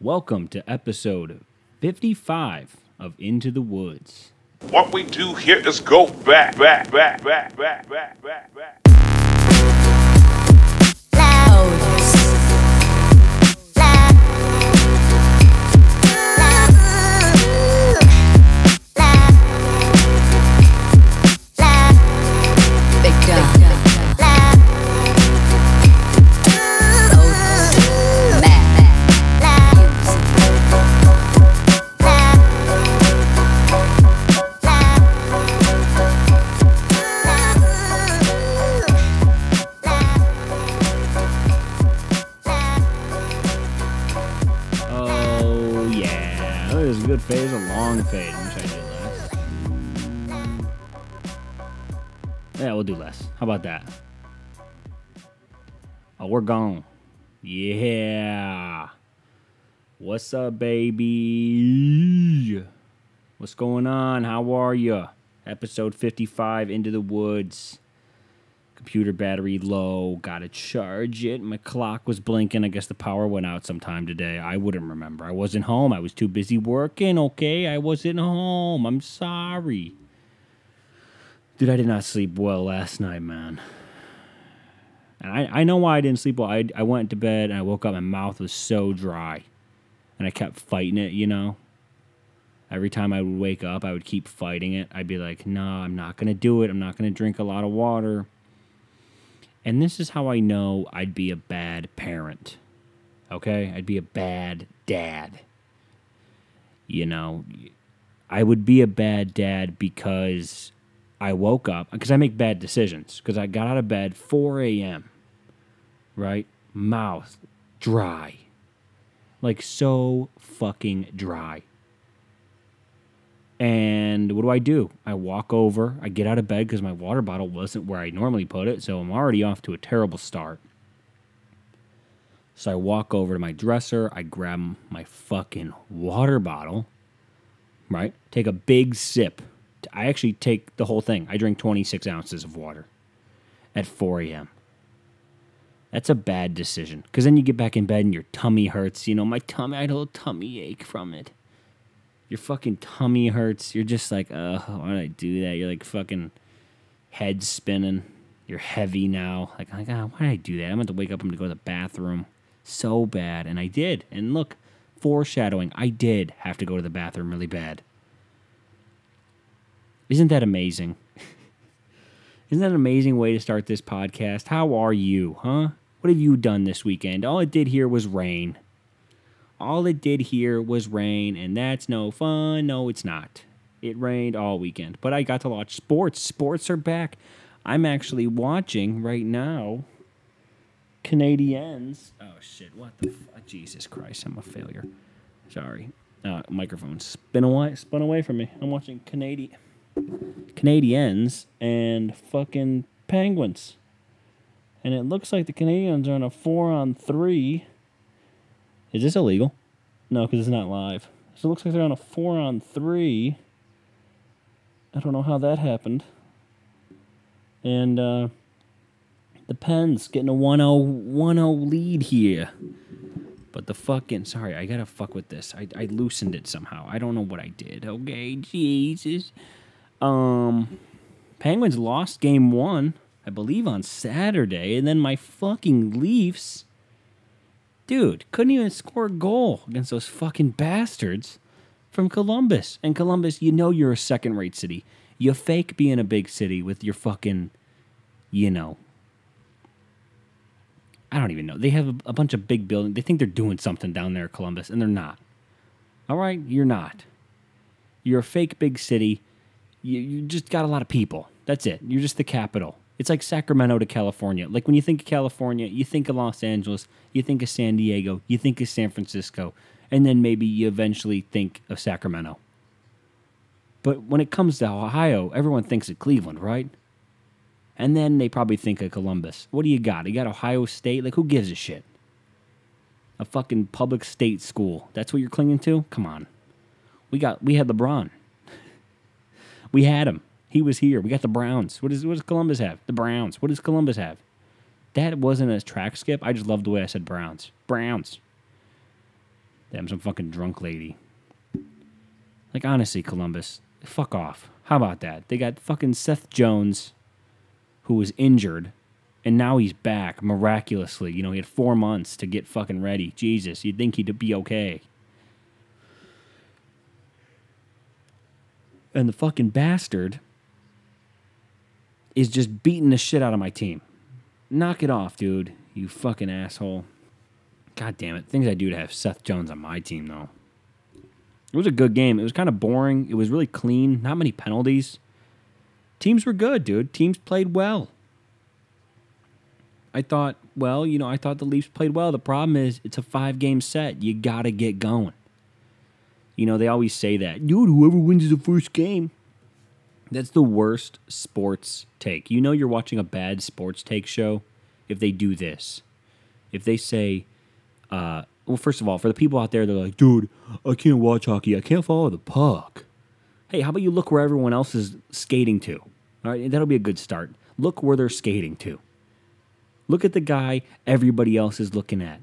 Welcome to episode 55 of Into the Woods. What we do here is go back, back, back, back, back, back, back, back. Fade. Was a long fade. I wish I did less. Yeah, we'll do less. How about that? Oh, we're gone. Yeah. What's up, baby? What's going on? How are you? Episode 55 Into the Woods. Computer battery low. Gotta charge it. My clock was blinking. I guess the power went out sometime today. I wouldn't remember. I wasn't home. I was too busy working, okay? I wasn't home. I'm sorry. Dude, I did not sleep well last night, man. And I, I know why I didn't sleep well. I, I went to bed and I woke up, my mouth was so dry. And I kept fighting it, you know? Every time I would wake up, I would keep fighting it. I'd be like, no, I'm not going to do it. I'm not going to drink a lot of water. And this is how I know I'd be a bad parent. Okay? I'd be a bad dad. You know, I would be a bad dad because I woke up, because I make bad decisions. Because I got out of bed 4 a.m., right? Mouth dry. Like so fucking dry. And what do I do? I walk over, I get out of bed because my water bottle wasn't where I normally put it, so I'm already off to a terrible start. So I walk over to my dresser, I grab my fucking water bottle, right? Take a big sip. I actually take the whole thing. I drink 26 ounces of water at 4 a.m. That's a bad decision because then you get back in bed and your tummy hurts. You know, my tummy, I had a little tummy ache from it your fucking tummy hurts. You're just like, oh, why did I do that? You're like fucking head spinning. You're heavy now. Like, like ah, why did I do that? I'm going to wake up. I'm going to go to the bathroom. So bad. And I did. And look, foreshadowing. I did have to go to the bathroom really bad. Isn't that amazing? Isn't that an amazing way to start this podcast? How are you, huh? What have you done this weekend? All it did here was rain. All it did here was rain, and that's no fun. No, it's not. It rained all weekend, but I got to watch sports. Sports are back. I'm actually watching right now. Canadiens. Oh shit! What the? F- Jesus Christ! I'm a failure. Sorry. Uh, microphone spin away, spun away from me. I'm watching Canadian Canadiens and fucking Penguins, and it looks like the Canadiens are on a four on three. Is this illegal? No, because it's not live. So it looks like they're on a four on three. I don't know how that happened. And uh, the Pens getting a 1 0 1 0 lead here. But the fucking. Sorry, I gotta fuck with this. I, I loosened it somehow. I don't know what I did. Okay, Jesus. Um, Penguins lost game one, I believe, on Saturday. And then my fucking Leafs dude, couldn't even score a goal against those fucking bastards from Columbus. And Columbus, you know you're a second rate city. You fake being a big city with your fucking, you know. I don't even know. They have a, a bunch of big buildings. They think they're doing something down there, Columbus, and they're not. All right? You're not. You're a fake big city. You, you just got a lot of people. That's it. You're just the capital. It's like Sacramento to California. Like when you think of California, you think of Los Angeles, you think of San Diego, you think of San Francisco, and then maybe you eventually think of Sacramento. But when it comes to Ohio, everyone thinks of Cleveland, right? And then they probably think of Columbus. What do you got? You got Ohio State? Like, who gives a shit? A fucking public state school. That's what you're clinging to? Come on. We got we had LeBron. We had him. He was here. We got the Browns. What, is, what does Columbus have? The Browns. What does Columbus have? That wasn't a track skip. I just loved the way I said Browns. Browns. Damn, some fucking drunk lady. Like honestly, Columbus, fuck off. How about that? They got fucking Seth Jones, who was injured, and now he's back miraculously. You know, he had four months to get fucking ready. Jesus, you'd think he'd be okay. And the fucking bastard is just beating the shit out of my team. Knock it off, dude. You fucking asshole. God damn it. Things I do to have Seth Jones on my team, though. It was a good game. It was kind of boring. It was really clean. Not many penalties. Teams were good, dude. Teams played well. I thought, well, you know, I thought the Leafs played well. The problem is it's a five game set. You got to get going. You know, they always say that. Dude, whoever wins the first game. That's the worst sports take. You know, you're watching a bad sports take show if they do this. If they say, uh, well, first of all, for the people out there, they're like, dude, I can't watch hockey. I can't follow the puck. Hey, how about you look where everyone else is skating to? All right, that'll be a good start. Look where they're skating to. Look at the guy everybody else is looking at.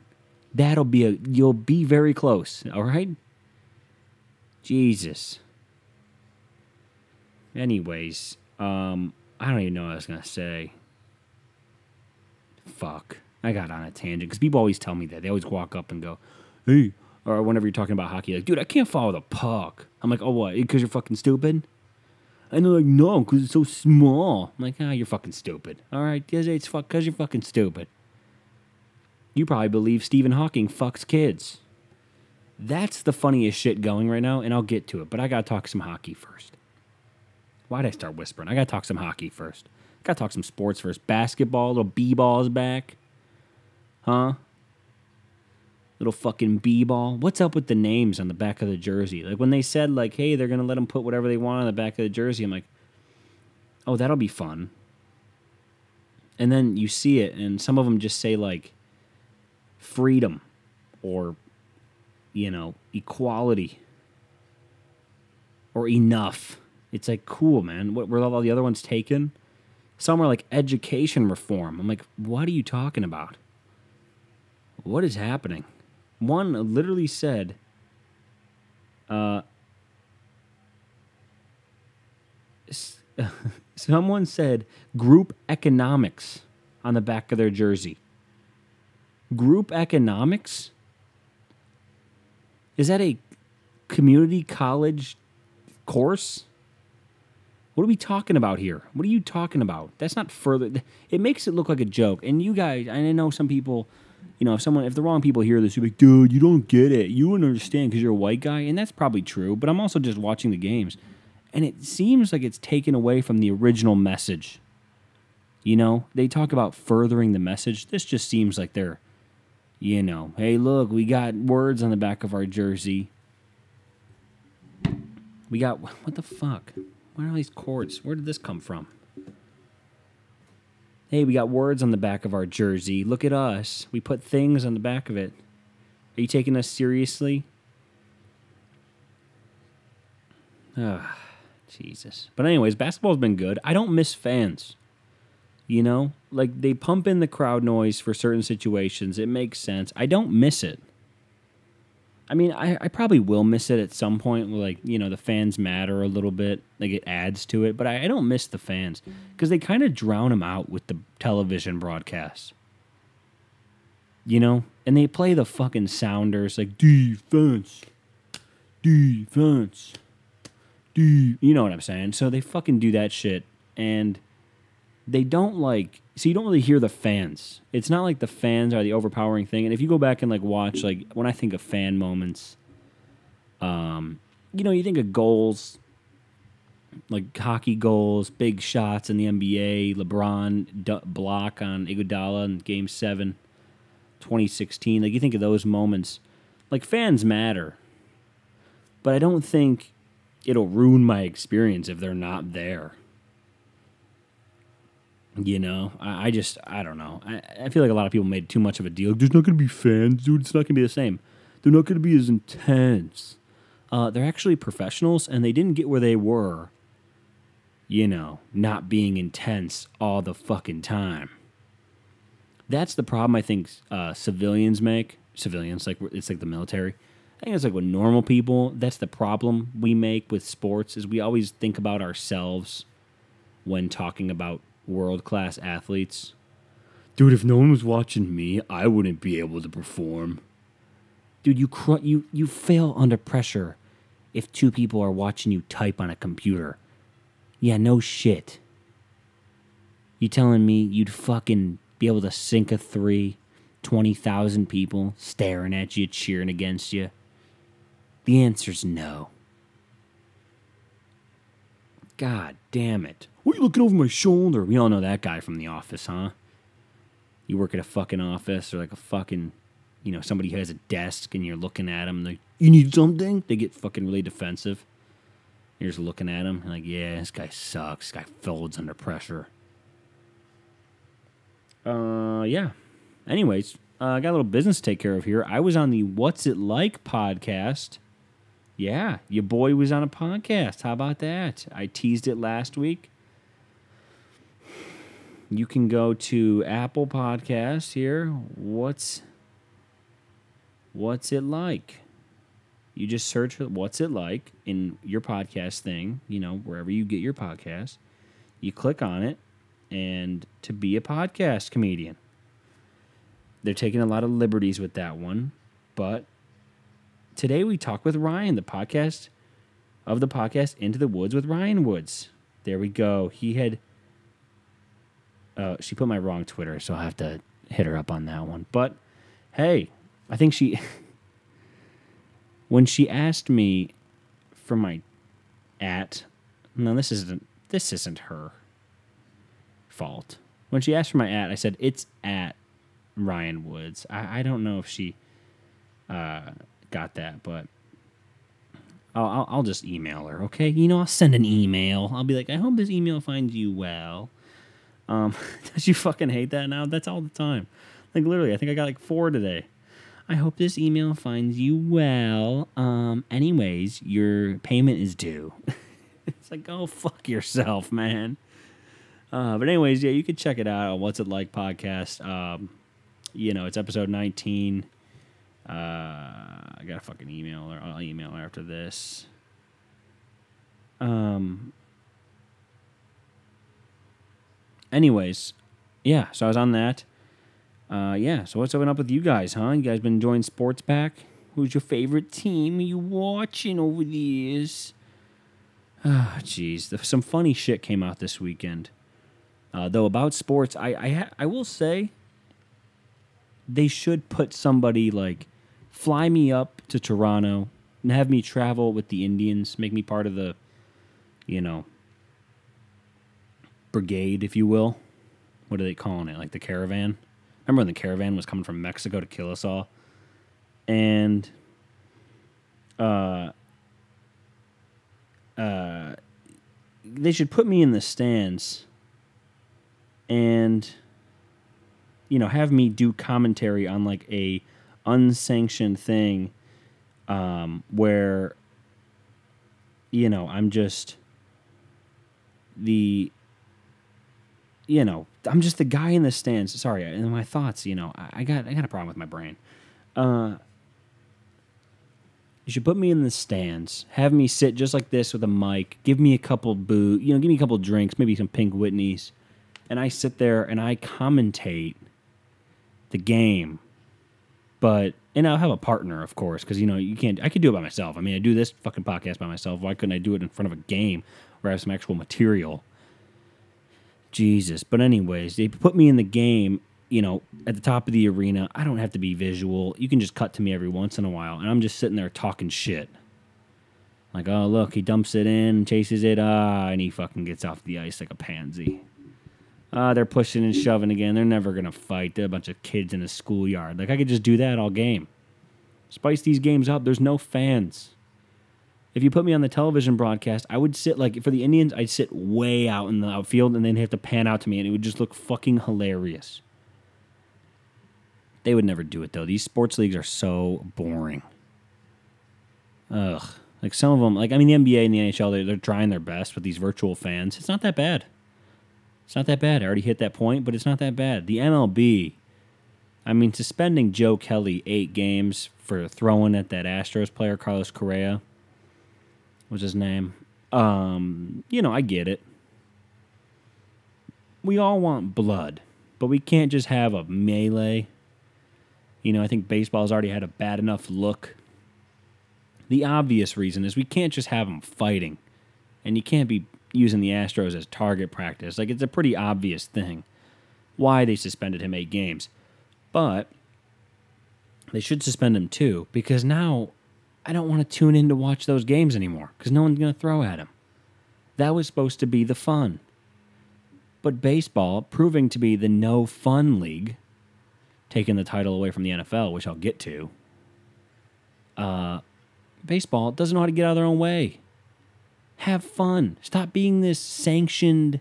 That'll be a, you'll be very close, all right? Jesus. Anyways, um, I don't even know what I was gonna say. Fuck, I got on a tangent because people always tell me that. They always walk up and go, "Hey," or whenever you're talking about hockey, like, "Dude, I can't follow the puck." I'm like, "Oh, what? Because you're fucking stupid." And they're like, "No, because it's so small." I'm like, "Ah, you're fucking stupid." All right, because it's fuck, because you're fucking stupid. You probably believe Stephen Hawking fucks kids. That's the funniest shit going right now, and I'll get to it. But I gotta talk some hockey first. Why'd I start whispering? I gotta talk some hockey first. Gotta talk some sports first. Basketball, little B ball's back. Huh? Little fucking B ball. What's up with the names on the back of the jersey? Like when they said, like, hey, they're gonna let them put whatever they want on the back of the jersey, I'm like, oh, that'll be fun. And then you see it, and some of them just say, like, freedom or, you know, equality or enough. It's like cool, man. What were all the other ones taken? Some are like education reform. I'm like, what are you talking about? What is happening? One literally said, uh, someone said group economics on the back of their jersey. Group economics? Is that a community college course? What are we talking about here? What are you talking about? That's not further. It makes it look like a joke. And you guys, I know some people, you know, if someone, if the wrong people hear this, you're like, dude, you don't get it. You wouldn't understand because you're a white guy. And that's probably true. But I'm also just watching the games. And it seems like it's taken away from the original message. You know, they talk about furthering the message. This just seems like they're, you know, hey, look, we got words on the back of our jersey. We got, what the fuck? Where are all these cords? Where did this come from? Hey, we got words on the back of our jersey. Look at us. We put things on the back of it. Are you taking us seriously? Ah, Jesus. But anyways, basketball's been good. I don't miss fans. You know, like they pump in the crowd noise for certain situations. It makes sense. I don't miss it. I mean, I, I probably will miss it at some point. Like, you know, the fans matter a little bit. Like, it adds to it. But I, I don't miss the fans because they kind of drown them out with the television broadcasts. You know? And they play the fucking sounders like, defense, defense, de You know what I'm saying? So they fucking do that shit. And they don't like so you don't really hear the fans. It's not like the fans are the overpowering thing. And if you go back and like watch like when i think of fan moments um you know you think of goals like hockey goals big shots in the nba lebron d- block on Iguodala in game 7 2016 like you think of those moments. Like fans matter. But i don't think it'll ruin my experience if they're not there you know, I, I just I don't know. I, I feel like a lot of people made too much of a deal. There's not going to be fans, dude. It's not going to be the same. They're not going to be as intense. Uh, they're actually professionals, and they didn't get where they were. You know, not being intense all the fucking time. That's the problem I think uh, civilians make. Civilians, like it's like the military. I think it's like with normal people, that's the problem we make with sports is we always think about ourselves when talking about world class athletes. Dude, if no one was watching me, I wouldn't be able to perform. Dude, you cr- you you fail under pressure if two people are watching you type on a computer. Yeah, no shit. You telling me you'd fucking be able to sink a three, 20,000 people staring at you, cheering against you? The answer's no. God damn it. What are you looking over my shoulder? We all know that guy from the office, huh? You work at a fucking office or like a fucking, you know, somebody who has a desk and you're looking at them. Like, you need something? They get fucking really defensive. You're just looking at him, like, yeah, this guy sucks. This guy folds under pressure. Uh, yeah. Anyways, uh, I got a little business to take care of here. I was on the What's It Like podcast. Yeah, your boy was on a podcast. How about that? I teased it last week. You can go to Apple Podcasts here. What's What's it like? You just search for what's it like in your podcast thing, you know, wherever you get your podcast. You click on it and to be a podcast comedian. They're taking a lot of liberties with that one, but today we talk with Ryan, the podcast of the podcast Into the Woods with Ryan Woods. There we go. He had uh, she put my wrong Twitter, so I'll have to hit her up on that one. But hey, I think she when she asked me for my at no this isn't this isn't her fault. When she asked for my at i said it's at ryan woods. I, I don't know if she uh, got that but I'll, I'll just email her okay? You know i'll send an email. I'll be like i hope this email finds you well um does you fucking hate that now that's all the time like literally i think i got like four today I hope this email finds you well. Um, anyways, your payment is due. it's like, oh, fuck yourself, man. Uh, but anyways, yeah, you can check it out on What's It Like podcast. Um, you know, it's episode 19. Uh, I got a fucking email, or I'll email her after this. Um. Anyways, yeah, so I was on that. Uh, yeah, so what's going up with you guys, huh? You guys been enjoying sports back? Who's your favorite team? You watching over the years? Ah, jeez. Some funny shit came out this weekend. Uh, though about sports, I I, ha- I will say they should put somebody like fly me up to Toronto and have me travel with the Indians, make me part of the, you know, brigade, if you will. What are they calling it? Like the caravan? Remember when the caravan was coming from Mexico to kill us all? And uh uh they should put me in the stands and you know have me do commentary on like a unsanctioned thing um where you know I'm just the you know, I'm just the guy in the stands. Sorry, in my thoughts, you know, I, I got I got a problem with my brain. Uh, you should put me in the stands, have me sit just like this with a mic, give me a couple boo, you know, give me a couple drinks, maybe some pink Whitneys, and I sit there and I commentate the game. But and I'll have a partner, of course, because you know you can't. I could do it by myself. I mean, I do this fucking podcast by myself. Why couldn't I do it in front of a game where I have some actual material? Jesus. But anyways, they put me in the game, you know, at the top of the arena. I don't have to be visual. You can just cut to me every once in a while, and I'm just sitting there talking shit. Like, oh look, he dumps it in, chases it, ah, and he fucking gets off the ice like a pansy. Ah, they're pushing and shoving again. They're never gonna fight. They're a bunch of kids in a schoolyard. Like I could just do that all game. Spice these games up. There's no fans. If you put me on the television broadcast, I would sit like for the Indians, I'd sit way out in the outfield and then they have to pan out to me and it would just look fucking hilarious. They would never do it though. These sports leagues are so boring. Ugh. Like some of them, like I mean, the NBA and the NHL, they're, they're trying their best with these virtual fans. It's not that bad. It's not that bad. I already hit that point, but it's not that bad. The MLB, I mean, suspending Joe Kelly eight games for throwing at that Astros player, Carlos Correa, was his name. Um, you know, I get it. We all want blood, but we can't just have a melee. You know, I think baseball's already had a bad enough look. The obvious reason is we can't just have them fighting, and you can't be using the Astros as target practice. Like, it's a pretty obvious thing why they suspended him eight games. But they should suspend him too, because now I don't want to tune in to watch those games anymore, because no one's going to throw at him. That was supposed to be the fun. But baseball, proving to be the no fun league, taking the title away from the NFL, which I'll get to, uh, baseball doesn't know how to get out of their own way. Have fun. Stop being this sanctioned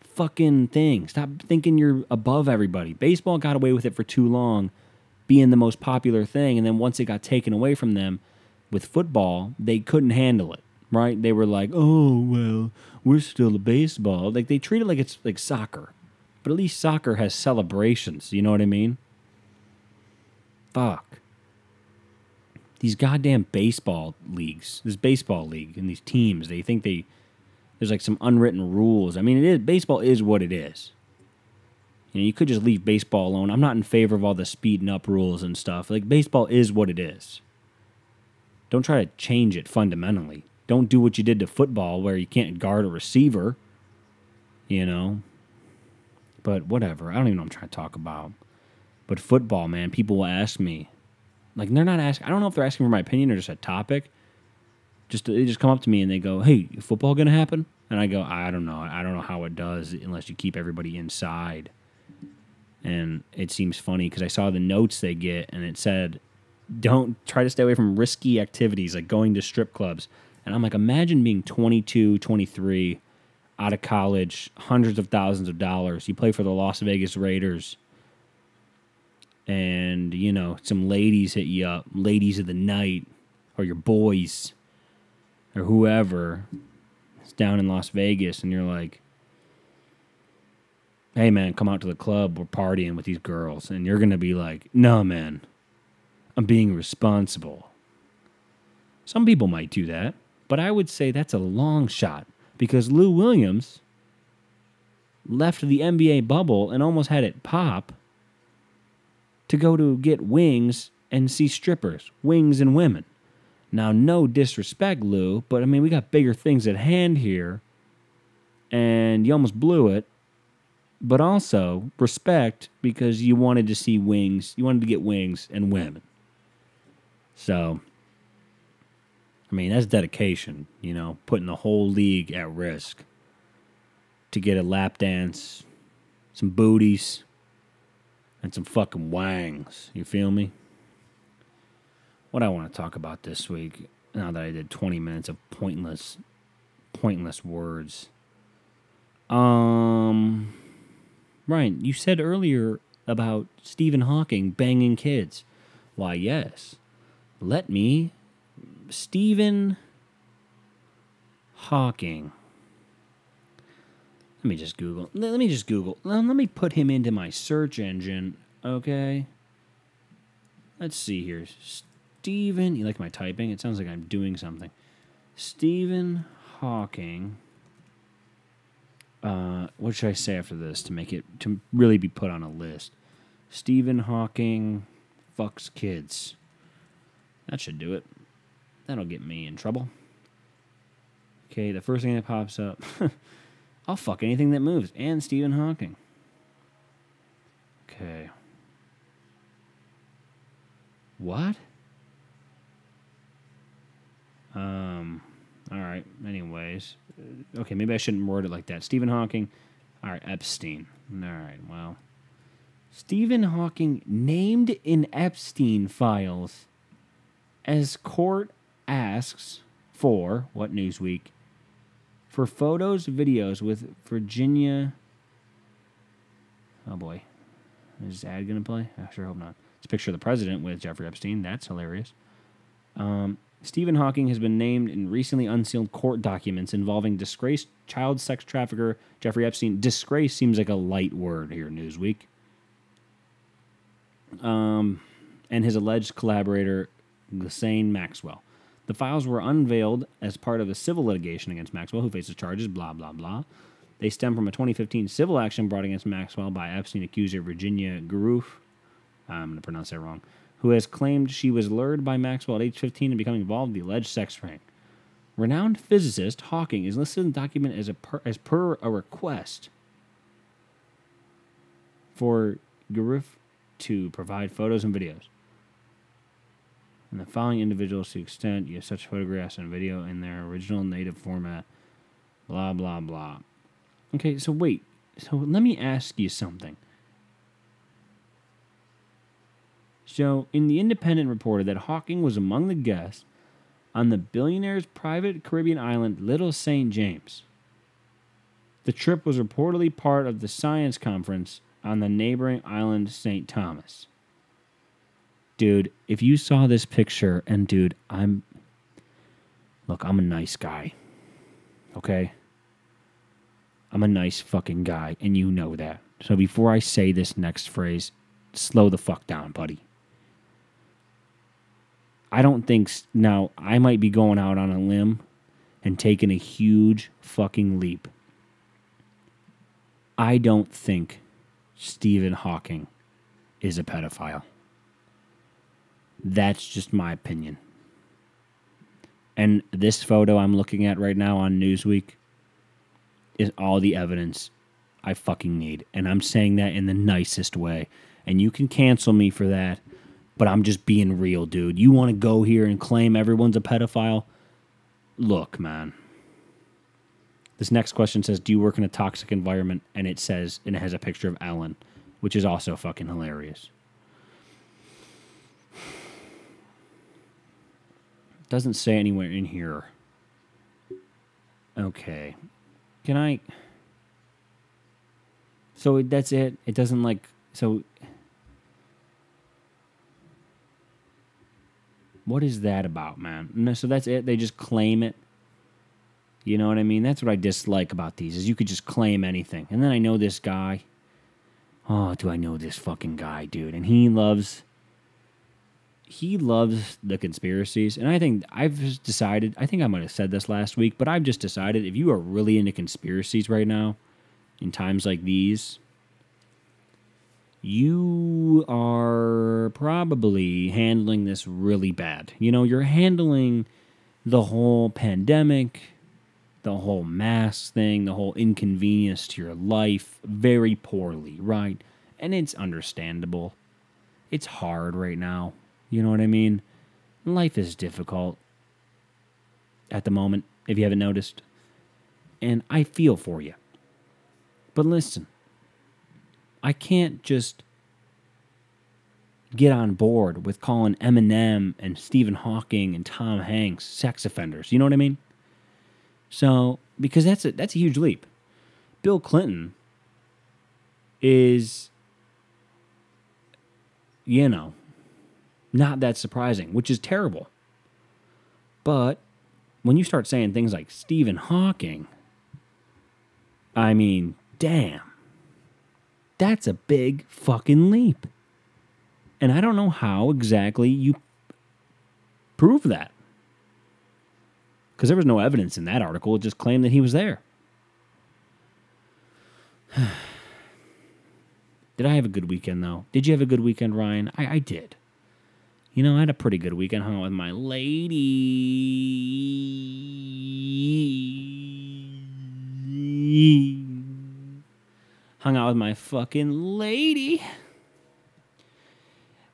fucking thing. Stop thinking you're above everybody. Baseball got away with it for too long, being the most popular thing. And then once it got taken away from them with football, they couldn't handle it, right? They were like, oh, well, we're still a baseball. Like they treat it like it's like soccer. But at least soccer has celebrations. You know what I mean? Fuck. These goddamn baseball leagues, this baseball league, and these teams, they think they there's like some unwritten rules. I mean, it is baseball is what it is. You know, you could just leave baseball alone. I'm not in favor of all the speeding up rules and stuff. Like baseball is what it is. Don't try to change it fundamentally. Don't do what you did to football where you can't guard a receiver. You know. But whatever. I don't even know what I'm trying to talk about. But football, man, people will ask me. Like they're not asking I don't know if they're asking for my opinion or just a topic just they just come up to me and they go, "Hey, football gonna happen?" And I go, "I don't know. I don't know how it does unless you keep everybody inside." And it seems funny because I saw the notes they get and it said, "Don't try to stay away from risky activities like going to strip clubs." And I'm like, imagine being 22, 23, out of college, hundreds of thousands of dollars. You play for the Las Vegas Raiders and you know some ladies hit you up ladies of the night or your boys or whoever is down in Las Vegas and you're like, hey man, come out to the club, we're partying with these girls. And you're to be like, no man, I'm being responsible. Some people might do that, but I would say that's a long shot because Lou Williams left the NBA bubble and almost had it pop to go to get wings and see strippers, wings and women. Now, no disrespect, Lou, but I mean, we got bigger things at hand here, and you almost blew it. But also, respect because you wanted to see wings, you wanted to get wings and women. So, I mean, that's dedication, you know, putting the whole league at risk to get a lap dance, some booties, and some fucking wangs. You feel me? what I want to talk about this week, now that I did 20 minutes of pointless, pointless words. Um, Ryan, you said earlier about Stephen Hawking banging kids. Why, yes. Let me. Stephen Hawking. Let me just Google. Let me just Google. Let me put him into my search engine, okay? Let's see here. Stephen, you like my typing? It sounds like I'm doing something. Stephen Hawking. Uh, what should I say after this to make it to really be put on a list? Stephen Hawking fucks kids. That should do it. That'll get me in trouble. Okay, the first thing that pops up. I'll fuck anything that moves. And Stephen Hawking. Okay. What? Um, all right. Anyways, okay, maybe I shouldn't word it like that. Stephen Hawking. All right, Epstein. All right. Well, Stephen Hawking named in Epstein files as court asks for what Newsweek for photos, videos with Virginia. Oh boy, is this ad gonna play? I sure hope not. It's a picture of the president with Jeffrey Epstein. That's hilarious. Um, Stephen Hawking has been named in recently unsealed court documents involving disgraced child sex trafficker Jeffrey Epstein. Disgrace seems like a light word here, Newsweek. um, and his alleged collaborator, Ghislaine Maxwell. The files were unveiled as part of a civil litigation against Maxwell, who faces charges, blah, blah, blah. They stem from a 2015 civil action brought against Maxwell by Epstein accuser Virginia Garoof. I'm going to pronounce that wrong. Who has claimed she was lured by Maxwell at age 15 and becoming involved in the alleged sex ring. Renowned physicist Hawking is listed in the document as, a per, as per a request for Garoof to provide photos and videos. And the following individuals to the extent use such photographs and video in their original native format. Blah, blah, blah. Okay, so wait. So let me ask you something. So, in the Independent reported that Hawking was among the guests on the billionaire's private Caribbean island, Little St. James. The trip was reportedly part of the science conference on the neighboring island, St. Thomas. Dude, if you saw this picture, and dude, I'm. Look, I'm a nice guy. Okay? I'm a nice fucking guy, and you know that. So before I say this next phrase, slow the fuck down, buddy. I don't think. Now, I might be going out on a limb and taking a huge fucking leap. I don't think Stephen Hawking is a pedophile. That's just my opinion. And this photo I'm looking at right now on Newsweek is all the evidence I fucking need. And I'm saying that in the nicest way. And you can cancel me for that, but I'm just being real, dude. You want to go here and claim everyone's a pedophile? Look, man. This next question says, "Do you work in a toxic environment?" And it says, and it has a picture of Ellen, which is also fucking hilarious. Doesn't say anywhere in here. Okay, can I? So that's it. It doesn't like so. What is that about, man? No, so that's it. They just claim it. You know what I mean? That's what I dislike about these is you could just claim anything. And then I know this guy. Oh, do I know this fucking guy, dude? And he loves he loves the conspiracies. And I think I've decided, I think I might have said this last week, but I've just decided if you are really into conspiracies right now in times like these, you are probably handling this really bad. You know, you're handling the whole pandemic, the whole mask thing, the whole inconvenience to your life very poorly, right? And it's understandable. It's hard right now. You know what I mean? Life is difficult at the moment, if you haven't noticed. And I feel for you. But listen, I can't just get on board with calling Eminem and Stephen Hawking and Tom Hanks sex offenders. You know what I mean? So, because that's a that's a huge leap. Bill Clinton is you know, not that surprising, which is terrible. But when you start saying things like Stephen Hawking, I mean, damn. That's a big fucking leap. And I don't know how exactly you prove that. Because there was no evidence in that article. It just claimed that he was there. did I have a good weekend, though? Did you have a good weekend, Ryan? I, I did. You know, I had a pretty good weekend. Hung out with my lady. Hung out with my fucking lady.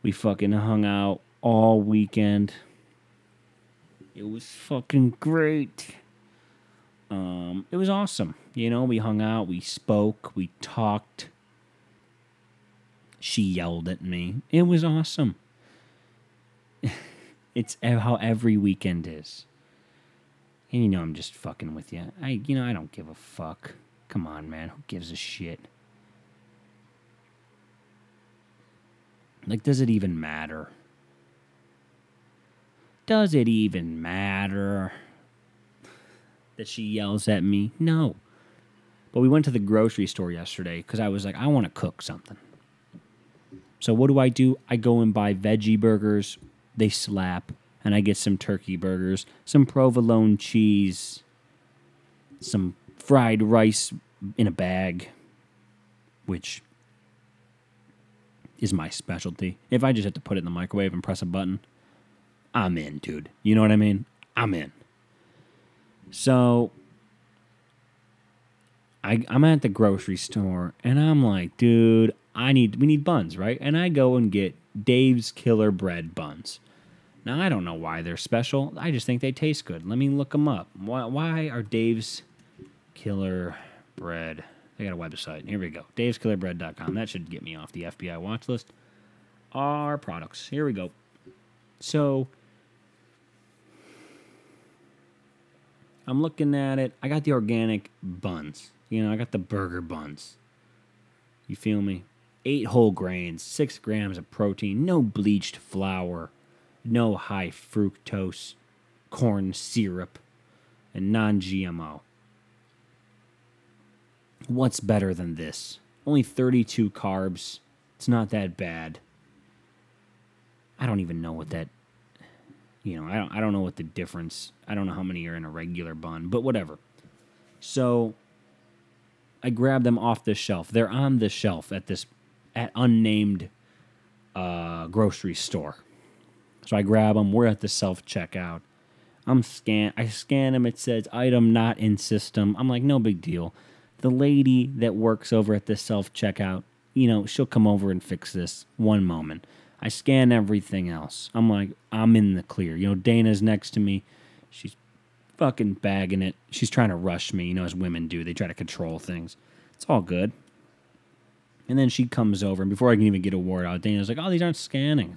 We fucking hung out all weekend. It was fucking great. Um, it was awesome. You know, we hung out, we spoke, we talked. She yelled at me. It was awesome. it's how every weekend is. And you know I'm just fucking with you. I you know I don't give a fuck. Come on, man. Who gives a shit? Like does it even matter? Does it even matter that she yells at me? No. But we went to the grocery store yesterday cuz I was like I want to cook something. So what do I do? I go and buy veggie burgers. They slap. And I get some turkey burgers, some provolone cheese, some fried rice in a bag, which is my specialty. If I just have to put it in the microwave and press a button, I'm in, dude. You know what I mean? I'm in. So I, I'm at the grocery store and I'm like, dude, I need we need buns, right? And I go and get Dave's Killer Bread buns. Now I don't know why they're special. I just think they taste good. Let me look them up. Why, why are Dave's Killer Bread? They got a website. Here we go. Dave'sKillerBread.com. That should get me off the FBI watch list. Our products. Here we go. So I'm looking at it. I got the organic buns. You know, I got the burger buns. You feel me? Eight whole grains, six grams of protein, no bleached flour, no high fructose corn syrup, and non GMO. What's better than this? Only 32 carbs. It's not that bad. I don't even know what that you know, I don't I don't know what the difference. I don't know how many are in a regular bun, but whatever. So I grab them off the shelf. They're on the shelf at this at unnamed uh, grocery store. So I grab them. We're at the self checkout. I'm scan. I scan them. It says item not in system. I'm like, no big deal. The lady that works over at the self checkout, you know, she'll come over and fix this one moment. I scan everything else. I'm like, I'm in the clear. You know, Dana's next to me. She's fucking bagging it. She's trying to rush me, you know, as women do. They try to control things. It's all good. And then she comes over, and before I can even get a word out, Dana's like, oh, these aren't scanning.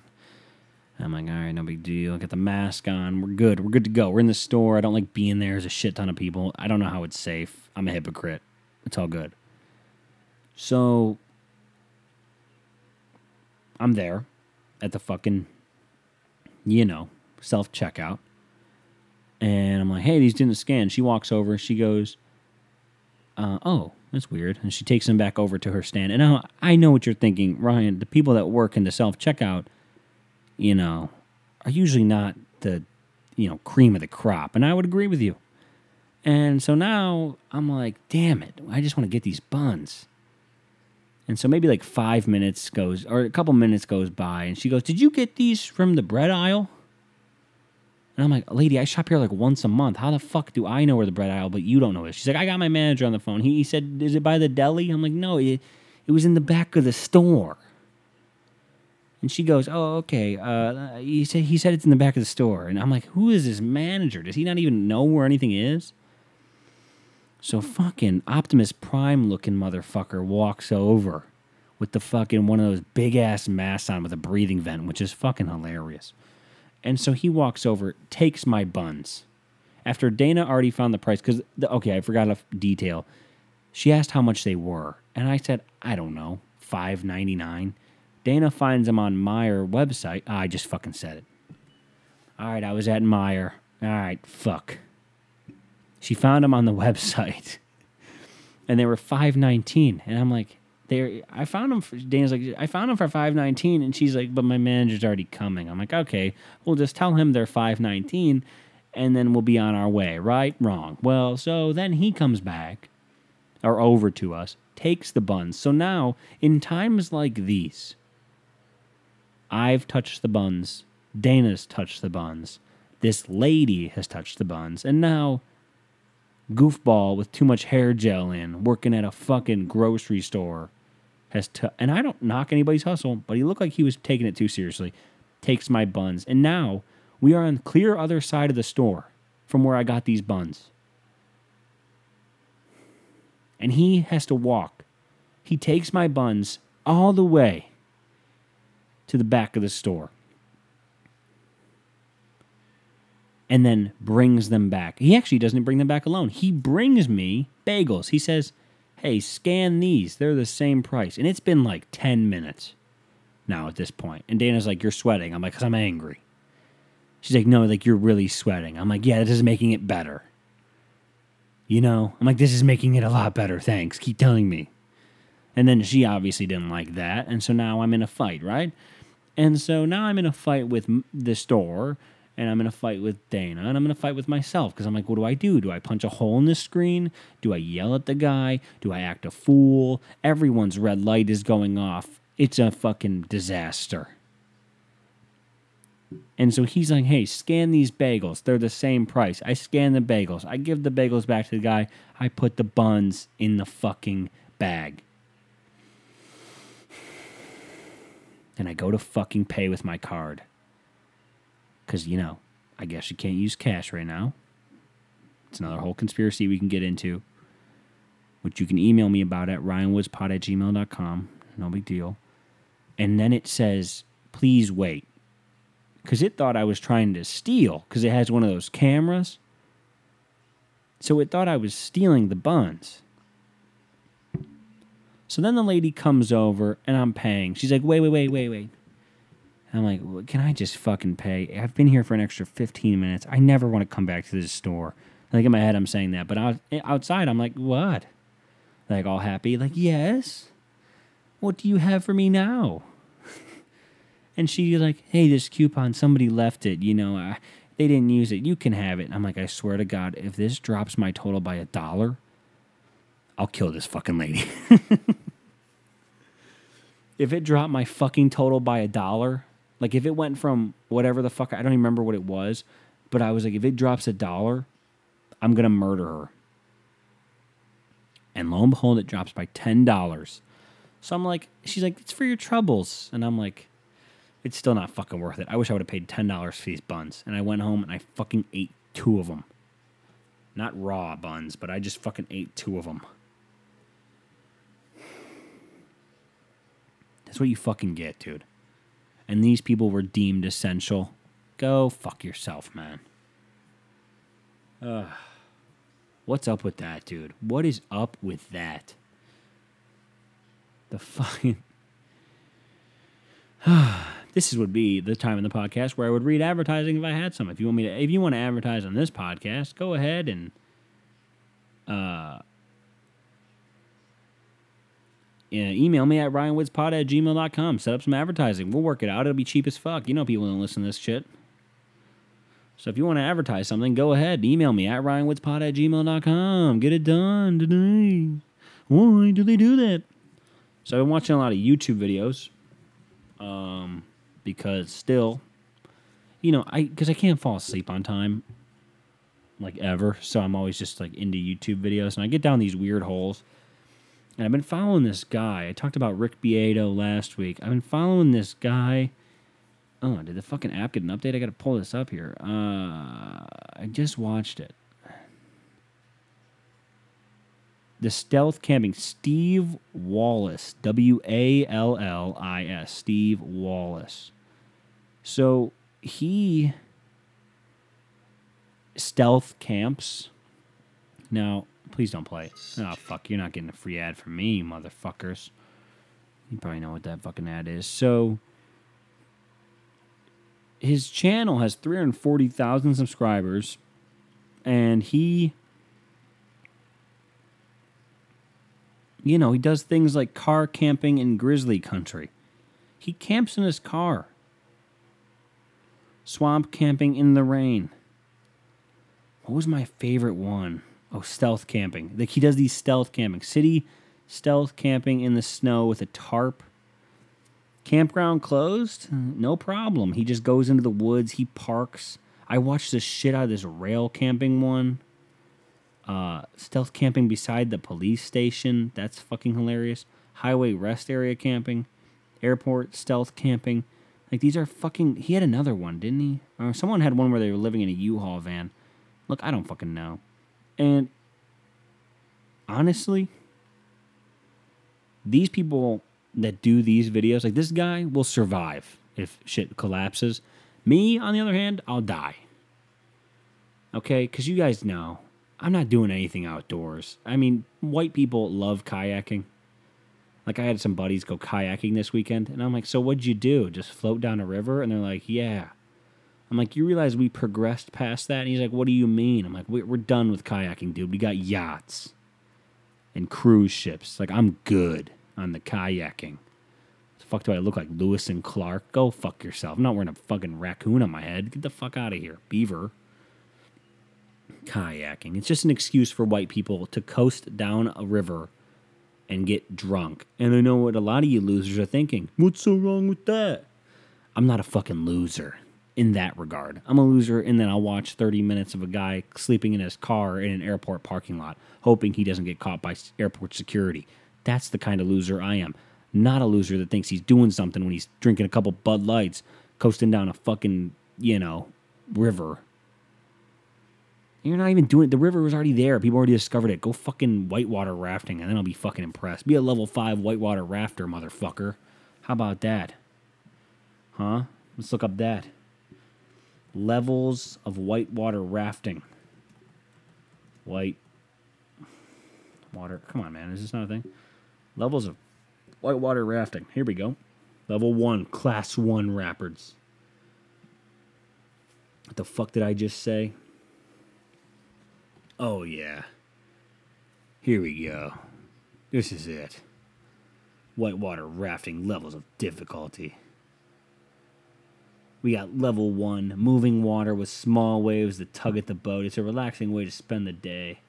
I'm like, all right, no big deal. Get the mask on. We're good. We're good to go. We're in the store. I don't like being there. There's a shit ton of people. I don't know how it's safe. I'm a hypocrite. It's all good. So I'm there at the fucking, you know, self checkout. And I'm like, hey, these didn't scan. She walks over. She goes, uh, oh, that's weird. And she takes them back over to her stand. And now I know what you're thinking, Ryan. The people that work in the self checkout, you know, are usually not the, you know, cream of the crop. And I would agree with you. And so now I'm like, damn it. I just want to get these buns. And so maybe like five minutes goes, or a couple minutes goes by, and she goes, Did you get these from the bread aisle? And I'm like, Lady, I shop here like once a month. How the fuck do I know where the bread aisle, but you don't know it? She's like, I got my manager on the phone. He, he said, Is it by the deli? I'm like, No, it, it was in the back of the store. And she goes, "Oh, okay." Uh, he said he said it's in the back of the store, and I'm like, "Who is this manager? Does he not even know where anything is?" So fucking Optimus Prime looking motherfucker walks over with the fucking one of those big ass masks on with a breathing vent, which is fucking hilarious. And so he walks over, takes my buns. After Dana already found the price, because okay, I forgot a detail. She asked how much they were, and I said, I don't know, five ninety nine. Dana finds them on Meijer website. Ah, I just fucking said it. All right, I was at Meijer. All right, fuck. She found them on the website, and they were five nineteen. And I'm like, they. I found them. For, Dana's like, I found them for five nineteen, and she's like, but my manager's already coming. I'm like, okay, we'll just tell him they're five nineteen, and then we'll be on our way. Right? Wrong. Well, so then he comes back, or over to us, takes the buns. So now, in times like these I've touched the buns. Dana's touched the buns. This lady has touched the buns. And now, goofball with too much hair gel in, working at a fucking grocery store, has t- and I don't knock anybody's hustle, but he looked like he was taking it too seriously. Takes my buns. And now we are on the clear other side of the store from where I got these buns. And he has to walk. He takes my buns all the way to the back of the store and then brings them back. He actually doesn't bring them back alone. He brings me bagels. He says, Hey, scan these. They're the same price. And it's been like 10 minutes now at this point. And Dana's like, You're sweating. I'm like, Because I'm angry. She's like, No, like, you're really sweating. I'm like, Yeah, this is making it better. You know? I'm like, This is making it a lot better. Thanks. Keep telling me. And then she obviously didn't like that. And so now I'm in a fight, right? And so now I'm in a fight with the store and I'm in a fight with Dana and I'm in a fight with myself because I'm like, what do I do? Do I punch a hole in the screen? Do I yell at the guy? Do I act a fool? Everyone's red light is going off. It's a fucking disaster. And so he's like, hey, scan these bagels. They're the same price. I scan the bagels. I give the bagels back to the guy. I put the buns in the fucking bag. And I go to fucking pay with my card. Because, you know, I guess you can't use cash right now. It's another whole conspiracy we can get into, which you can email me about at ryanwoodspod at gmail.com. No big deal. And then it says, please wait. Because it thought I was trying to steal, because it has one of those cameras. So it thought I was stealing the buns. So then the lady comes over and I'm paying. She's like, wait, wait, wait, wait, wait. I'm like, "Well, can I just fucking pay? I've been here for an extra 15 minutes. I never want to come back to this store. Like in my head, I'm saying that, but out, outside, I'm like, what? Like all happy, like, yes. What do you have for me now? and she's like, hey, this coupon, somebody left it. You know, I, they didn't use it. You can have it. I'm like, I swear to God, if this drops my total by a dollar, I'll kill this fucking lady. if it dropped my fucking total by a dollar, like if it went from whatever the fuck, I don't even remember what it was, but I was like, if it drops a dollar, I'm gonna murder her. And lo and behold, it drops by ten dollars. So I'm like, she's like, it's for your troubles, and I'm like, it's still not fucking worth it. I wish I would have paid ten dollars for these buns. And I went home and I fucking ate two of them. Not raw buns, but I just fucking ate two of them. That's what you fucking get, dude. And these people were deemed essential. Go fuck yourself, man. Ugh. What's up with that, dude? What is up with that? The fucking. this would be the time in the podcast where I would read advertising if I had some. If you want me to, if you want to advertise on this podcast, go ahead and uh, yeah, email me at ryanwoodspod at gmail.com. Set up some advertising. We'll work it out. It'll be cheap as fuck. You know people don't listen to this shit. So if you want to advertise something, go ahead. Email me at ryanwoodspod at gmail.com. Get it done today. Why do they do that? So I've been watching a lot of YouTube videos. Um, because still, you know, I because I can't fall asleep on time, like ever. So I'm always just like into YouTube videos, and I get down these weird holes. And I've been following this guy. I talked about Rick Beato last week. I've been following this guy. Oh, did the fucking app get an update? I got to pull this up here. Uh, I just watched it. The stealth camping, Steve Wallis, W A L L I S, Steve Wallis. So he stealth camps. Now, please don't play. Oh fuck, you're not getting a free ad from me, motherfuckers. You probably know what that fucking ad is. So his channel has 340,000 subscribers and he you know, he does things like car camping in grizzly country. He camps in his car. Swamp camping in the rain. What was my favorite one? Oh, stealth camping. Like he does these stealth camping. City stealth camping in the snow with a tarp. Campground closed? No problem. He just goes into the woods, he parks. I watched the shit out of this rail camping one. Uh, stealth camping beside the police station. That's fucking hilarious. Highway rest area camping. Airport stealth camping. Like these are fucking. He had another one, didn't he? Or someone had one where they were living in a U-Haul van. Look, I don't fucking know. And honestly, these people that do these videos, like this guy, will survive if shit collapses. Me, on the other hand, I'll die. Okay, because you guys know I'm not doing anything outdoors. I mean, white people love kayaking. Like I had some buddies go kayaking this weekend, and I'm like, "So what'd you do? Just float down a river?" And they're like, "Yeah." I'm like, "You realize we progressed past that?" And he's like, "What do you mean?" I'm like, "We're done with kayaking, dude. We got yachts and cruise ships. Like I'm good. on the kayaking. The fuck do I look like Lewis and Clark? Go fuck yourself. I'm not wearing a fucking raccoon on my head. Get the fuck out of here, beaver. Kayaking. It's just an excuse for white people to coast down a river and get drunk. And I know what a lot of you losers are thinking. What's so wrong with that? I'm not a fucking loser in that regard. I'm a loser, and then I'll watch 30 minutes of a guy sleeping in his car in an airport parking lot, hoping he doesn't get caught by airport security. That's the kind of loser I am. Not a loser that thinks he's doing something when he's drinking a couple Bud Lights, coasting down a fucking, you know, river. You're not even doing it. The river was already there. People already discovered it. Go fucking whitewater rafting, and then I'll be fucking impressed. Be a level five whitewater rafter, motherfucker. How about that? Huh? Let's look up that. Levels of whitewater rafting. White water. Come on, man. Is this not a thing? Levels of whitewater rafting. Here we go. Level one, class one rapids. What the fuck did I just say? Oh, yeah. Here we go. This is it. Whitewater rafting levels of difficulty. We got level one, moving water with small waves that tug at the boat. It's a relaxing way to spend the day.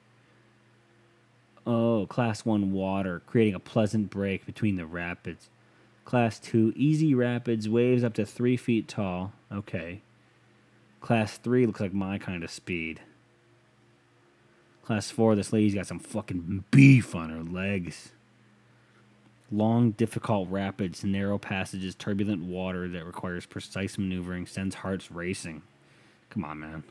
Oh, class one water, creating a pleasant break between the rapids. Class two, easy rapids, waves up to three feet tall. Okay. Class three looks like my kind of speed. Class four, this lady's got some fucking beef on her legs. Long, difficult rapids, narrow passages, turbulent water that requires precise maneuvering, sends hearts racing. Come on, man.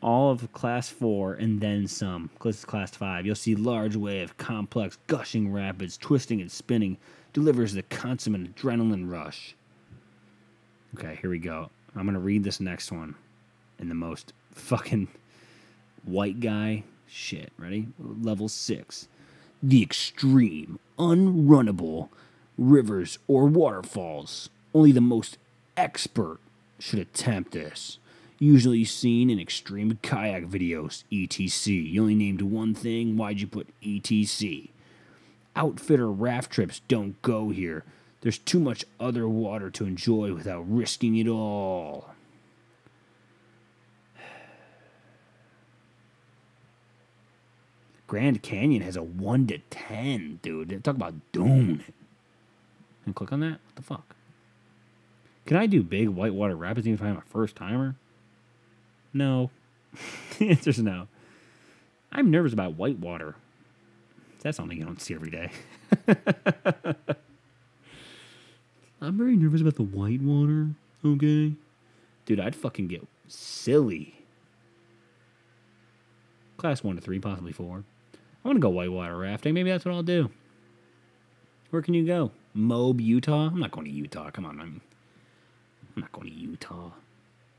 All of class four and then some. This is class five. You'll see large wave, complex, gushing rapids, twisting and spinning, delivers the consummate adrenaline rush. Okay, here we go. I'm gonna read this next one in the most fucking white guy shit. Ready? Level six. The extreme, unrunnable rivers or waterfalls. Only the most expert should attempt this. Usually seen in extreme kayak videos, ETC. You only named one thing, why'd you put ETC? Outfitter raft trips don't go here. There's too much other water to enjoy without risking it all. Grand Canyon has a 1 to 10, dude. Talk about doing it. And click on that? What the fuck? Can I do big whitewater rapids even if I'm a first timer? No. the answer's no. I'm nervous about whitewater. That's something you don't see every day. I'm very nervous about the whitewater, okay? Dude, I'd fucking get silly. Class 1 to 3, possibly 4. I want to go whitewater rafting. Maybe that's what I'll do. Where can you go? Moab, Utah? I'm not going to Utah. Come on, man. I'm not going to Utah.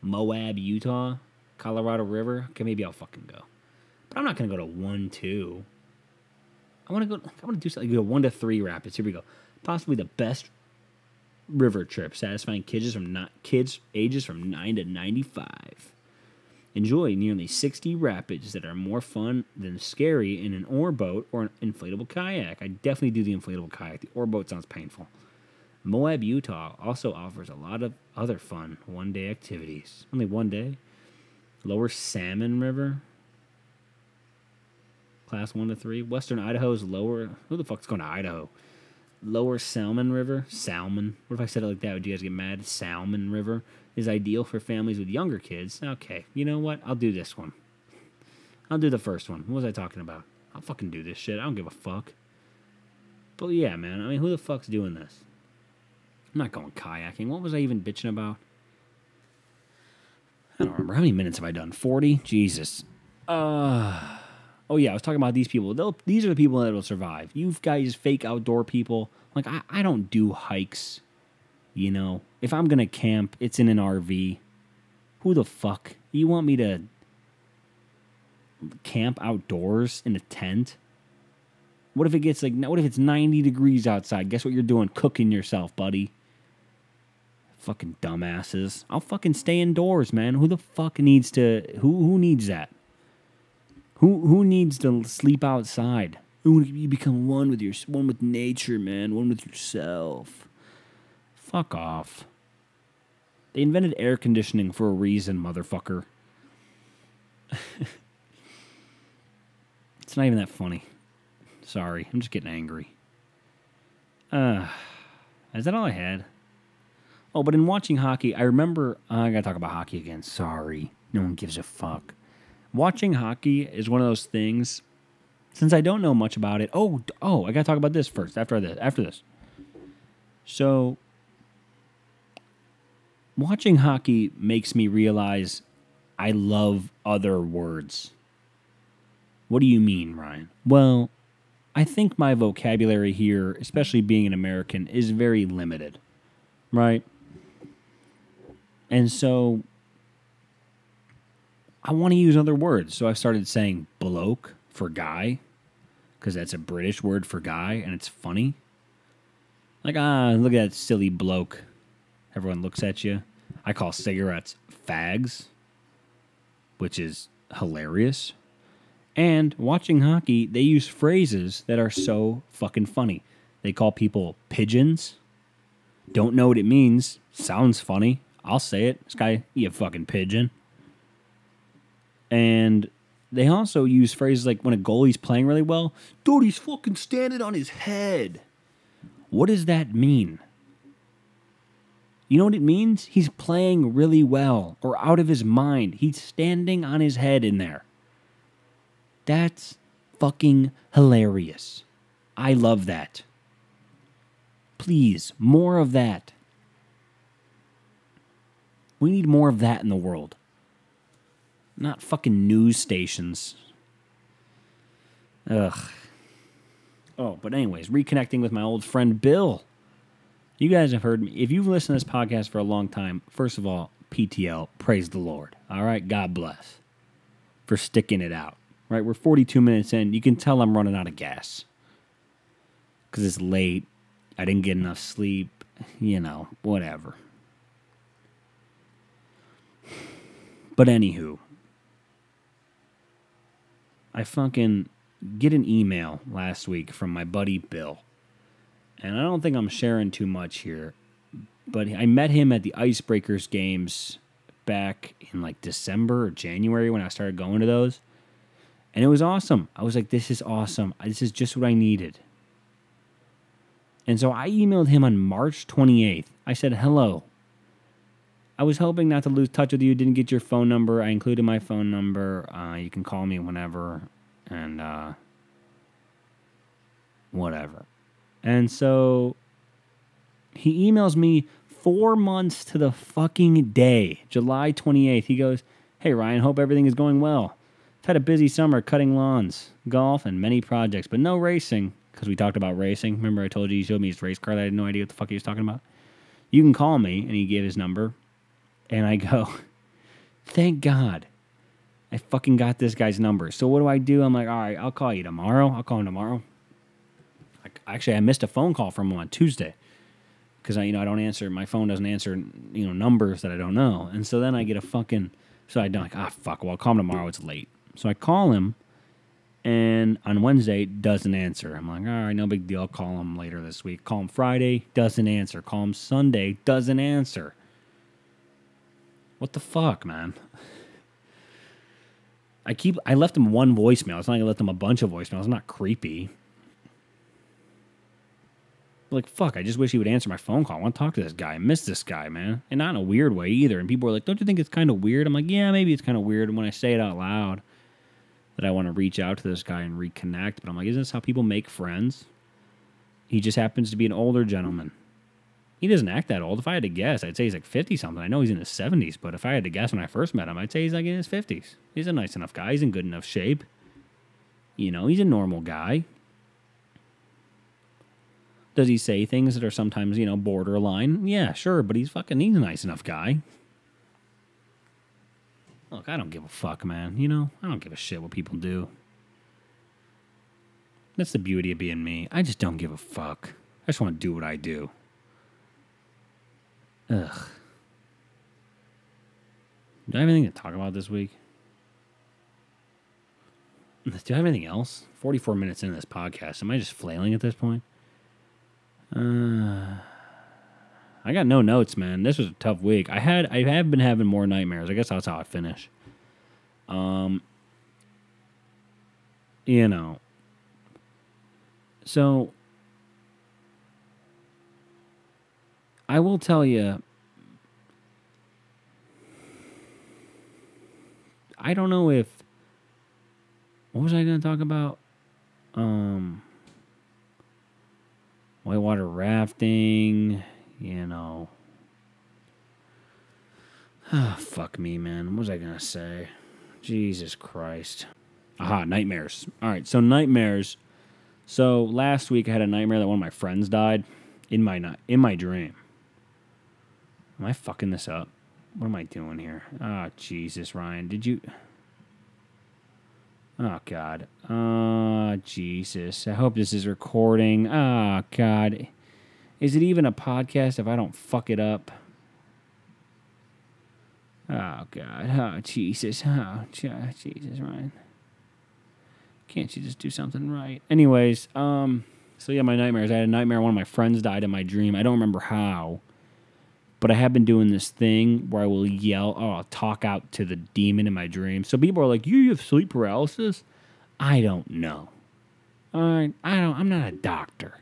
Moab, Utah? Colorado River? Okay, maybe I'll fucking go. But I'm not going to go to 1 2. I want to go. I want to do something. Go 1 to 3 rapids. Here we go. Possibly the best river trip, satisfying kids from not kids ages from 9 to 95. Enjoy nearly 60 rapids that are more fun than scary in an oar boat or an inflatable kayak. I definitely do the inflatable kayak. The oar boat sounds painful. Moab, Utah also offers a lot of other fun one day activities. Only one day. Lower Salmon River. Class 1 to 3. Western Idaho's lower. Who the fuck's going to Idaho? Lower Salmon River. Salmon. What if I said it like that? Would you guys get mad? Salmon River is ideal for families with younger kids. Okay, you know what? I'll do this one. I'll do the first one. What was I talking about? I'll fucking do this shit. I don't give a fuck. But yeah, man. I mean, who the fuck's doing this? I'm not going kayaking. What was I even bitching about? I don't remember. How many minutes have I done? 40? Jesus. Uh, oh, yeah. I was talking about these people. They'll, these are the people that will survive. You guys, fake outdoor people. Like, I, I don't do hikes. You know, if I'm to camp, it's in an RV. Who the fuck? You want me to camp outdoors in a tent? What if it gets like, what if it's 90 degrees outside? Guess what you're doing? Cooking yourself, buddy. Fucking dumbasses. I'll fucking stay indoors, man. Who the fuck needs to who who needs that? Who who needs to sleep outside? you become one with your one with nature, man, one with yourself. Fuck off. They invented air conditioning for a reason, motherfucker. it's not even that funny. Sorry, I'm just getting angry. Uh, is that all I had? Oh, but in watching hockey, I remember. uh, I gotta talk about hockey again. Sorry. No one gives a fuck. Watching hockey is one of those things. Since I don't know much about it. Oh, oh, I gotta talk about this first. After this. After this. So, watching hockey makes me realize I love other words. What do you mean, Ryan? Well, I think my vocabulary here, especially being an American, is very limited, right? And so I want to use other words. So I started saying bloke for guy because that's a British word for guy and it's funny. Like, ah, look at that silly bloke. Everyone looks at you. I call cigarettes fags, which is hilarious. And watching hockey, they use phrases that are so fucking funny. They call people pigeons. Don't know what it means. Sounds funny. I'll say it. This guy, you fucking pigeon. And they also use phrases like when a goalie's playing really well, dude, he's fucking standing on his head. What does that mean? You know what it means? He's playing really well or out of his mind. He's standing on his head in there. That's fucking hilarious. I love that. Please, more of that. We need more of that in the world. Not fucking news stations. Ugh. Oh, but anyways, reconnecting with my old friend Bill. You guys have heard me. If you've listened to this podcast for a long time, first of all, PTL, praise the Lord. All right, God bless for sticking it out. Right, we're 42 minutes in. You can tell I'm running out of gas because it's late. I didn't get enough sleep. You know, whatever. But anywho, I fucking get an email last week from my buddy Bill. And I don't think I'm sharing too much here, but I met him at the Icebreakers games back in like December or January when I started going to those. And it was awesome. I was like, this is awesome. This is just what I needed. And so I emailed him on March 28th. I said, hello. I was hoping not to lose touch with you. Didn't get your phone number. I included my phone number. Uh, you can call me whenever. And uh, whatever. And so he emails me four months to the fucking day, July 28th. He goes, Hey, Ryan, hope everything is going well. I've had a busy summer cutting lawns, golf, and many projects, but no racing because we talked about racing. Remember, I told you he showed me his race car that I had no idea what the fuck he was talking about? You can call me. And he gave his number. And I go, Thank God. I fucking got this guy's number. So what do I do? I'm like, all right, I'll call you tomorrow. I'll call him tomorrow. Like, actually, I missed a phone call from him on Tuesday because I, you know, I don't answer. My phone doesn't answer, you know, numbers that I don't know. And so then I get a fucking. So I don't like, ah, fuck. Well, I'll call him tomorrow. It's late. So I call him, and on Wednesday doesn't answer. I'm like, all right, no big deal. I'll call him later this week. Call him Friday, doesn't answer. Call him Sunday, doesn't answer. What the fuck, man? I keep I left him one voicemail. It's not like I left him a bunch of voicemails. I'm not creepy. Like fuck, I just wish he would answer my phone call. I want to talk to this guy. I miss this guy, man. And not in a weird way either. And people are like, Don't you think it's kind of weird? I'm like, Yeah, maybe it's kind of weird. And when I say it out loud that I want to reach out to this guy and reconnect, but I'm like, isn't this how people make friends? He just happens to be an older gentleman. He doesn't act that old. If I had to guess, I'd say he's like 50 something. I know he's in his 70s, but if I had to guess when I first met him, I'd say he's like in his 50s. He's a nice enough guy. He's in good enough shape. You know, he's a normal guy. Does he say things that are sometimes, you know, borderline? Yeah, sure, but he's fucking, he's a nice enough guy. Look, I don't give a fuck, man. You know, I don't give a shit what people do. That's the beauty of being me. I just don't give a fuck. I just want to do what I do. Ugh. Do I have anything to talk about this week? Do I have anything else? 44 minutes into this podcast. Am I just flailing at this point? Uh, I got no notes, man. This was a tough week. I had I have been having more nightmares. I guess that's how I finish. Um you know. So I will tell you I don't know if what was I going to talk about? Um whitewater rafting, you know. Ah, fuck me, man. What was I going to say? Jesus Christ. Aha, nightmares. All right, so nightmares. So last week I had a nightmare that one of my friends died in my in my dream. Am I fucking this up? What am I doing here? Oh, Jesus, Ryan. Did you Oh god. Oh Jesus. I hope this is recording. Oh god. Is it even a podcast if I don't fuck it up? Oh god. Oh Jesus. Oh Je- Jesus, Ryan. Can't you just do something right? Anyways, um so yeah, my nightmares. I had a nightmare one of my friends died in my dream. I don't remember how. But I have been doing this thing where I will yell, or I'll talk out to the demon in my dream. So people are like, you have sleep paralysis? I don't know. Right, I don't. I'm not a doctor.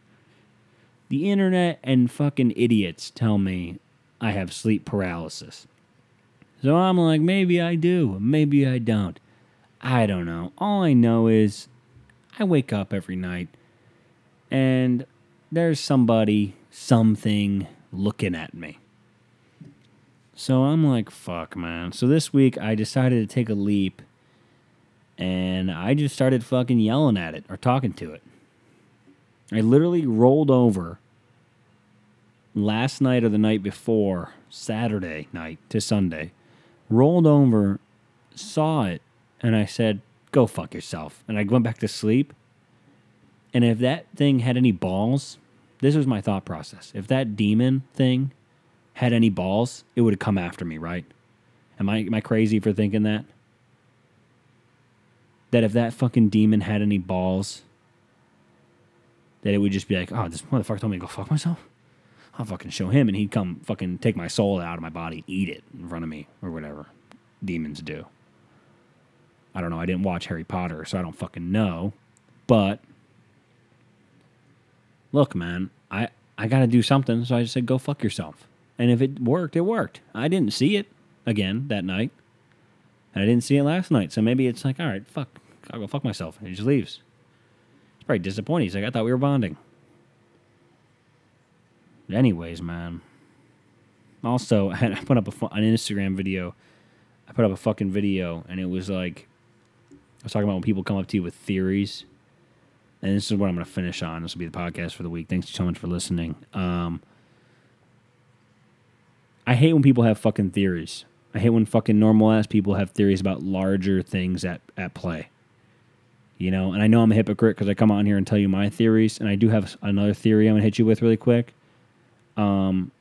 The internet and fucking idiots tell me I have sleep paralysis. So I'm like, maybe I do, maybe I don't. I don't know. All I know is I wake up every night and there's somebody, something looking at me. So I'm like, fuck, man. So this week I decided to take a leap and I just started fucking yelling at it or talking to it. I literally rolled over last night or the night before, Saturday night to Sunday, rolled over, saw it, and I said, go fuck yourself. And I went back to sleep. And if that thing had any balls, this was my thought process. If that demon thing had any balls, it would have come after me, right? Am I am I crazy for thinking that? That if that fucking demon had any balls, that it would just be like, oh, this motherfucker told me to go fuck myself. I'll fucking show him, and he'd come fucking take my soul out of my body, eat it in front of me, or whatever demons do. I don't know. I didn't watch Harry Potter, so I don't fucking know. But look, man, I I got to do something, so I just said go fuck yourself. And if it worked, it worked. I didn't see it again that night. And I didn't see it last night. So maybe it's like, all right, fuck. I'll go fuck myself. And he just leaves. It's probably disappointed. He's like, I thought we were bonding. Anyways, man. Also, I put up a, an Instagram video. I put up a fucking video, and it was like, I was talking about when people come up to you with theories. And this is what I'm going to finish on. This will be the podcast for the week. Thanks so much for listening. Um, I hate when people have fucking theories. I hate when fucking normal ass people have theories about larger things at, at play. You know, and I know I'm a hypocrite because I come on here and tell you my theories, and I do have another theory I'm gonna hit you with really quick. Um,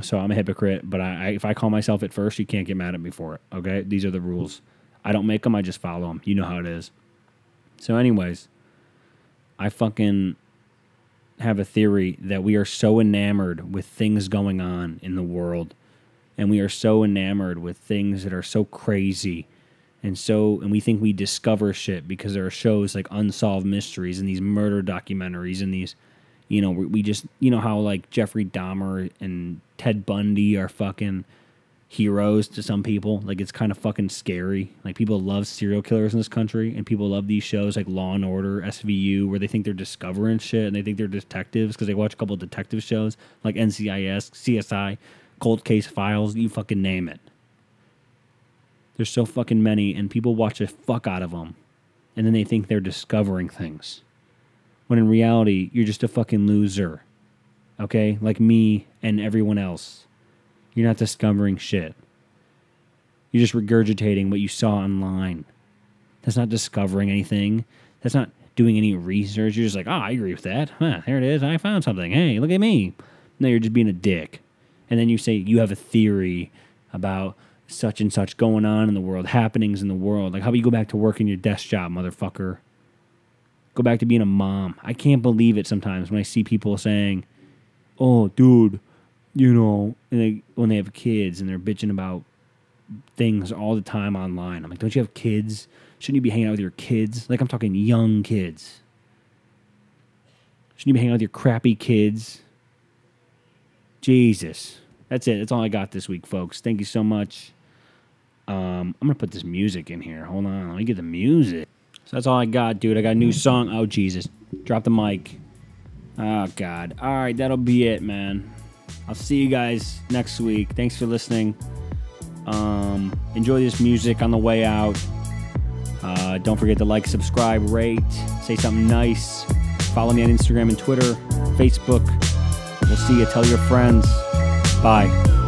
so I'm a hypocrite, but I, I if I call myself it first, you can't get mad at me for it. Okay, these are the rules. I don't make them; I just follow them. You know how it is. So, anyways, I fucking have a theory that we are so enamored with things going on in the world and we are so enamored with things that are so crazy and so and we think we discover shit because there are shows like unsolved mysteries and these murder documentaries and these you know we we just you know how like Jeffrey Dahmer and Ted Bundy are fucking heroes to some people. Like it's kind of fucking scary. Like people love serial killers in this country and people love these shows like Law and Order SVU where they think they're discovering shit and they think they're detectives because they watch a couple detective shows like NCIS CSI cold case files you fucking name it. There's so fucking many and people watch the fuck out of them and then they think they're discovering things. When in reality you're just a fucking loser okay? Like me and everyone else you're not discovering shit. You're just regurgitating what you saw online. That's not discovering anything. That's not doing any research. You're just like, oh, I agree with that. Huh, there it is. I found something. Hey, look at me. No, you're just being a dick. And then you say you have a theory about such and such going on in the world, happenings in the world. Like, how about you go back to working your desk job, motherfucker? Go back to being a mom. I can't believe it sometimes when I see people saying, "Oh, dude, you know," and they, when they have kids and they're bitching about things all the time online. I'm like, don't you have kids? Shouldn't you be hanging out with your kids? Like, I'm talking young kids. Shouldn't you be hanging out with your crappy kids? Jesus. That's it. That's all I got this week, folks. Thank you so much. Um, I'm gonna put this music in here. Hold on, let me get the music. So that's all I got, dude. I got a new song. Oh Jesus, drop the mic. Oh God. All right, that'll be it, man. I'll see you guys next week. Thanks for listening. Um, enjoy this music on the way out. Uh, don't forget to like, subscribe, rate, say something nice. Follow me on Instagram and Twitter, Facebook. We'll see you. Tell your friends. Bye.